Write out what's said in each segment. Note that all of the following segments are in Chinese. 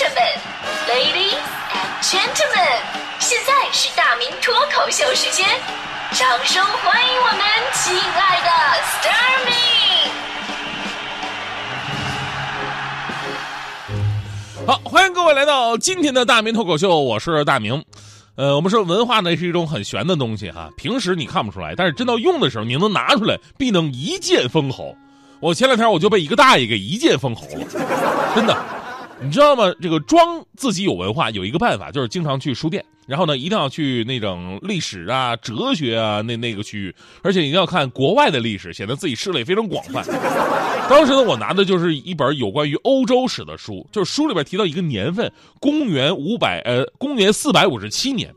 生们，Ladies and Gentlemen，现在是大明脱口秀时间，掌声欢迎我们亲爱的 Starmy。好，欢迎各位来到今天的大明脱口秀，我是大明。呃，我们说文化呢是一种很玄的东西哈，平时你看不出来，但是真到用的时候，你能拿出来，必能一剑封喉。我前两天我就被一个大爷给一剑封喉了，真的。你知道吗？这个装自己有文化有一个办法，就是经常去书店，然后呢，一定要去那种历史啊、哲学啊那那个区域，而且一定要看国外的历史，显得自己视野非常广泛。当时呢，我拿的就是一本有关于欧洲史的书，就是书里边提到一个年份，公元五百呃，公元四百五十七年。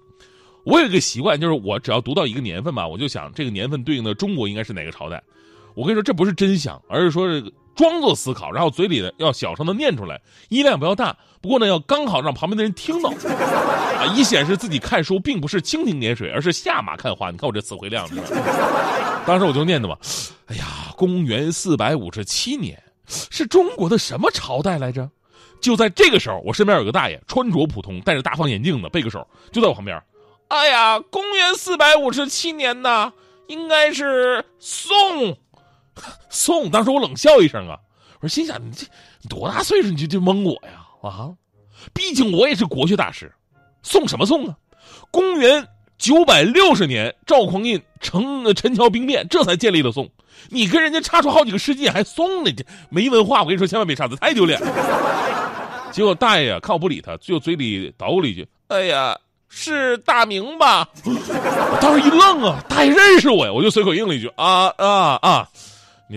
我有一个习惯，就是我只要读到一个年份吧，我就想这个年份对应的中国应该是哪个朝代。我跟你说，这不是真想，而是说这个。装作思考，然后嘴里呢要小声的念出来，音量不要大。不过呢，要刚好让旁边的人听到，啊，以显示自己看书并不是蜻蜓点水，而是下马看花。你看我这词汇量，当时我就念的嘛，哎呀，公元四百五十七年，是中国的什么朝代来着？就在这个时候，我身边有个大爷，穿着普通，戴着大方眼镜的，背个手，就在我旁边。哎呀，公元四百五十七年呐，应该是宋。宋，当时我冷笑一声啊，我说心想你这你多大岁数你就就蒙我呀啊！毕竟我也是国学大师，宋什么宋啊？公元九百六十年，赵匡胤陈陈桥兵变，这才建立了宋。你跟人家差出好几个世纪，还宋呢？这没文化！我跟你说，千万别插嘴，太丢脸了。结果大爷，看我不理他，就嘴里捣鼓了一句：“哎呀，是大明吧？” 我当时一愣啊，大爷认识我呀，我就随口应了一句：“啊啊啊！”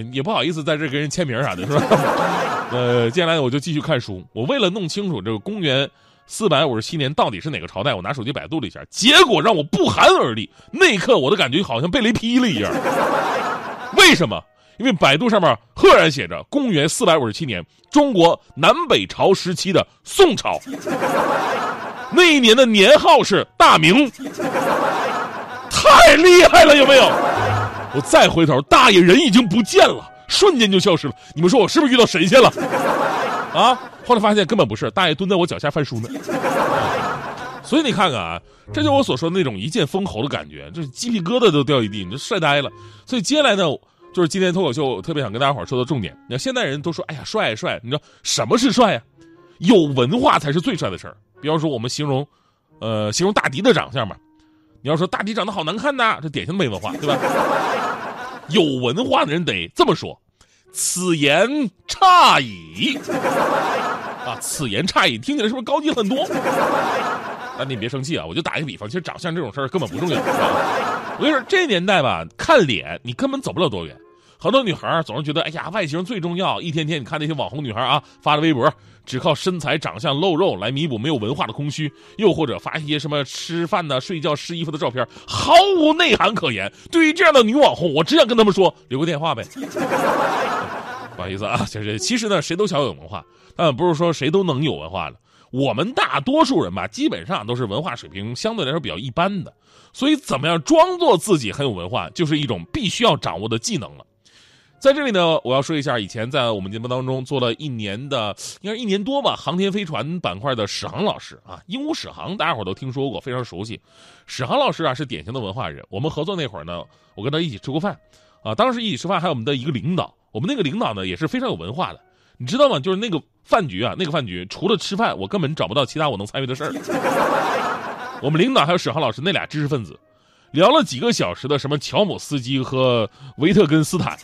你也不好意思在这给人签名啥的，是吧？呃，接下来我就继续看书。我为了弄清楚这个公元四百五十七年到底是哪个朝代，我拿手机百度了一下，结果让我不寒而栗。那一刻，我的感觉好像被雷劈了一样。为什么？因为百度上面赫然写着公元四百五十七年，中国南北朝时期的宋朝。那一年的年号是大明，太厉害了，有没有？我再回头，大爷人已经不见了，瞬间就消失了。你们说我是不是遇到神仙了？啊！后来发现根本不是，大爷蹲在我脚下翻书呢。所以你看看啊，这就是我所说的那种一剑封喉的感觉，就是鸡皮疙瘩都掉一地，你就帅呆了。所以接下来呢，就是今天脱口秀特别想跟大家伙说的重点。你看现代人都说，哎呀，帅帅，你知道什么是帅呀？有文化才是最帅的事儿。比方说我们形容，呃，形容大迪的长相吧。你要说大迪长得好难看呐，这典型没文化，对吧？有文化的人得这么说：“此言差矣。”啊，此言差矣，听起来是不是高级很多？那你别生气啊，我就打一个比方，其实长相这种事儿根本不重要。我跟你说，这年代吧，看脸你根本走不了多远。很多女孩总是觉得，哎呀，外形最重要。一天天，你看那些网红女孩啊，发的微博，只靠身材、长相、露肉来弥补没有文化的空虚，又或者发一些什么吃饭的、睡觉、试衣服的照片，毫无内涵可言。对于这样的女网红，我只想跟他们说，留个电话呗。不好意思啊，其实其实呢，谁都想有文化，但不是说谁都能有文化的。我们大多数人吧，基本上都是文化水平相对来说比较一般的，所以怎么样装作自己很有文化，就是一种必须要掌握的技能了。在这里呢，我要说一下，以前在我们节目当中做了一年的，应该是一年多吧，航天飞船板块的史航老师啊，鹦鹉史航，大家伙都听说过，非常熟悉。史航老师啊，是典型的文化人。我们合作那会儿呢，我跟他一起吃过饭，啊，当时一起吃饭还有我们的一个领导，我们那个领导呢也是非常有文化的，你知道吗？就是那个饭局啊，那个饭局除了吃饭，我根本找不到其他我能参与的事儿。我们领导还有史航老师那俩知识分子。聊了几个小时的什么乔姆斯基和维特根斯坦，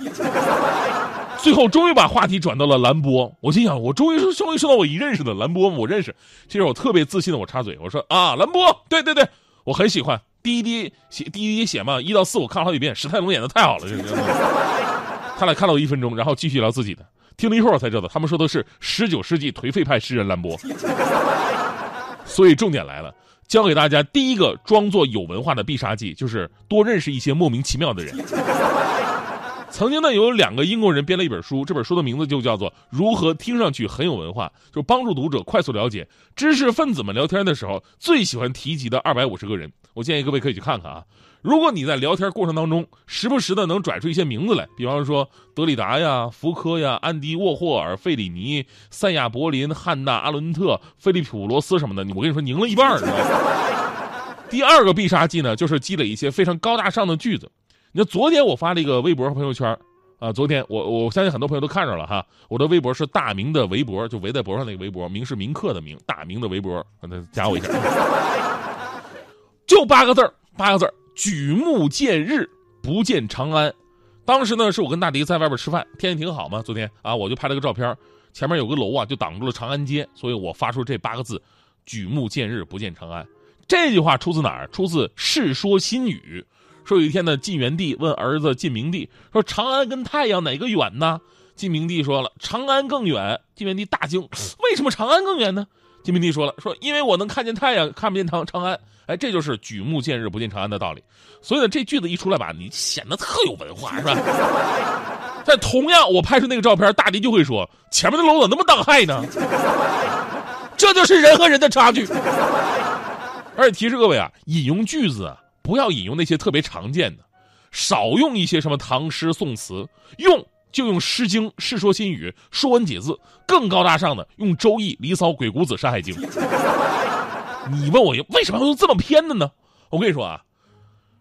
最后终于把话题转到了兰波。我心想，我终于是终于说到我一认识的兰波，我认识。其实我特别自信的，我插嘴我说啊，兰波，对对对，我很喜欢。第一滴写第一滴写嘛，一到四我看了好几遍，史泰龙演的太好了，这是。他俩看了我一分钟，然后继续聊自己的。听了一会儿我才知道，他们说的是十九世纪颓废派诗人兰波。所以重点来了。教给大家第一个装作有文化的必杀技，就是多认识一些莫名其妙的人。曾。经呢，有两个英国人编了一本书，这本书的名字就叫做《如何听上去很有文化》，就帮助读者快速了解知识分子们聊天的时候最喜欢提及的二百五十个人。我建议各位可以去看看啊。如果你在聊天过程当中时不时的能拽出一些名字来，比方说德里达呀、福柯呀、安迪沃霍尔、费里尼、塞亚柏林、汉娜阿伦特、菲利普罗斯什么的，我跟你说，赢了一半 第二个必杀技呢，就是积累一些非常高大上的句子。你看，昨天我发了一个微博和朋友圈，啊，昨天我我相信很多朋友都看着了哈。我的微博是大明的微博，就围在脖上那个微博，明是铭刻的明，大明的微博，让他加我一下。就八个字八个字举目见日，不见长安。当时呢，是我跟大迪在外边吃饭，天气挺好嘛。昨天啊，我就拍了个照片，前面有个楼啊，就挡住了长安街，所以我发出这八个字：举目见日，不见长安。这句话出自哪儿？出自《世说新语》。说有一天呢，晋元帝问儿子晋明帝说：“长安跟太阳哪个远呢？”晋明帝说了：“长安更远。”晋元帝大惊：“为什么长安更远呢？”晋明帝说了：“说因为我能看见太阳，看不见长长安。”哎，这就是举目见日不见长安的道理。所以呢，这句子一出来吧，你显得特有文化，是吧？但同样，我拍出那个照片，大迪就会说：“前面的楼怎么那么当害呢？”这就是人和人的差距。而且提示各位啊，引用句子啊，不要引用那些特别常见的，少用一些什么唐诗宋词，用就用《诗经》《世说新语》《说文解字》，更高大上的用《周易》《离骚》《鬼谷子》《山海经》。你问我为什么要用这么偏的呢？我跟你说啊，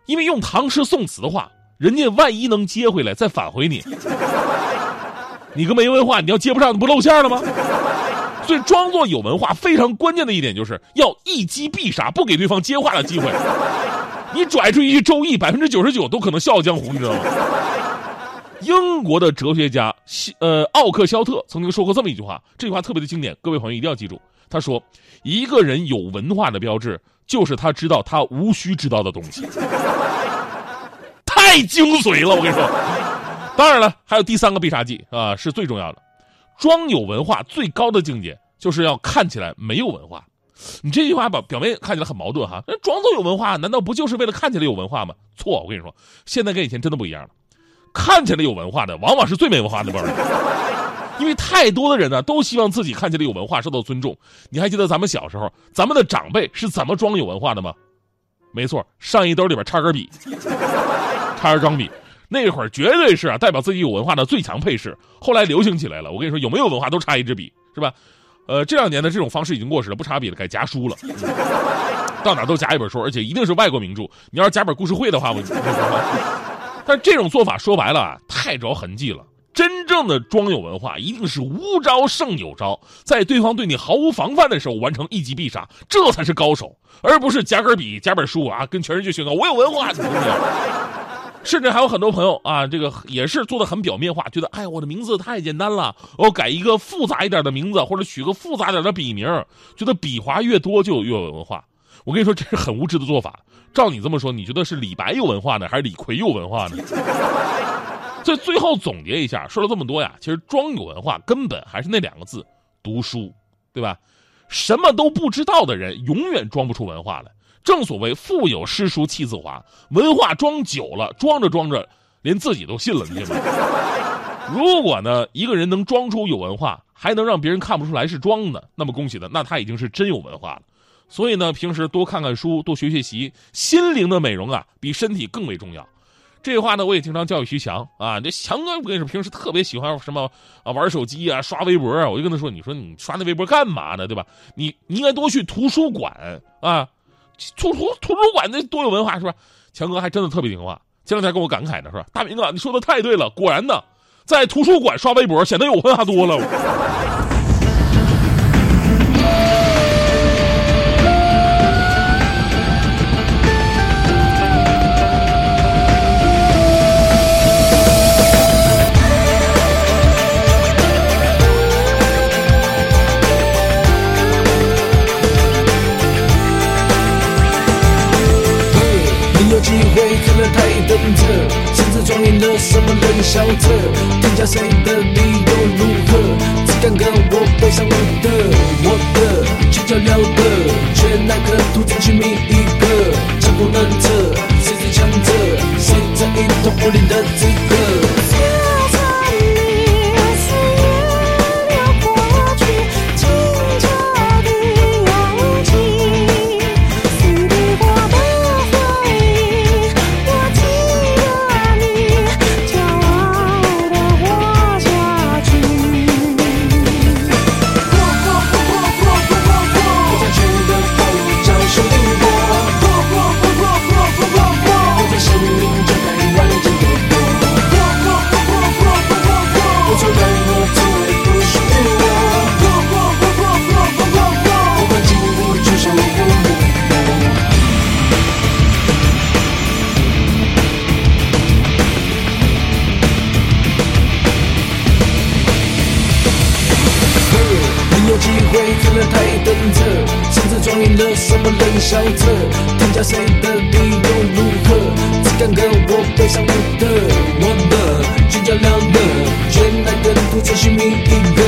因为用唐诗宋词的话，人家万一能接回来再返回你，你个没文化，你要接不上，你不露馅了吗？所以装作有文化非常关键的一点就是要一击必杀，不给对方接话的机会。你拽出一句《周易》，百分之九十九都可能笑傲江湖，你知道吗？英国的哲学家呃奥克肖特曾经说过这么一句话，这句话特别的经典，各位朋友一定要记住。他说：“一个人有文化的标志，就是他知道他无需知道的东西。”太精髓了，我跟你说。当然了，还有第三个必杀技啊，是最重要的。装有文化最高的境界，就是要看起来没有文化。你这句话表，表面看起来很矛盾哈。那装作有文化，难道不就是为了看起来有文化吗？错，我跟你说，现在跟以前真的不一样了。看起来有文化的，往往是最没文化的辈儿。因为太多的人呢，都希望自己看起来有文化，受到尊重。你还记得咱们小时候，咱们的长辈是怎么装有文化的吗？没错，上衣兜里边插根笔，插根钢笔。那会儿绝对是啊，代表自己有文化的最强配饰。后来流行起来了，我跟你说，有没有文化都插一支笔，是吧？呃，这两年的这种方式已经过时了，不插笔了，改夹书了。到哪都夹一本书，而且一定是外国名著。你要是夹本故事会的话，我。但这种做法说白了啊，太着痕迹了。真正的装有文化，一定是无招胜有招，在对方对你毫无防范的时候完成一击必杀，这才是高手，而不是夹根笔、夹本书啊，跟全世界宣告我有文化。甚至还有很多朋友啊，这个也是做的很表面化，觉得哎，我的名字太简单了，我改一个复杂一点的名字，或者取个复杂点的笔名，觉得笔划越多就越有文化。我跟你说，这是很无知的做法。照你这么说，你觉得是李白有文化呢，还是李逵有文化呢？所以最后总结一下，说了这么多呀，其实装有文化根本还是那两个字：读书，对吧？什么都不知道的人，永远装不出文化来。正所谓腹有诗书气自华，文化装久了，装着装着，连自己都信了，你信吗？如果呢，一个人能装出有文化，还能让别人看不出来是装的，那么恭喜他，那他已经是真有文化了。所以呢，平时多看看书，多学学习，心灵的美容啊，比身体更为重要。这话呢，我也经常教育徐强啊。这强哥，我跟你说，平时特别喜欢什么啊，玩手机啊，刷微博啊。我就跟他说，你说你刷那微博干嘛呢？对吧？你你应该多去图书馆啊。图图图书馆那多有文化是吧？强哥还真的特别听话，前两天跟我感慨的，是吧？大明哥，你说的太对了，果然呢，在图书馆刷微博显得有文化多了。机会看了他等着，甚至装晕了，什么冷笑着，天下谁的比都如何？只敢跟我比上我的，我的，轻脚了得，却奈何徒增取命一个，江湖难测，谁是强者？谁才有当武林的资格？什么冷笑着，天下谁的地又如何？只敢跟我背上我的，我的，心较亮的，原来的独自姓名一个，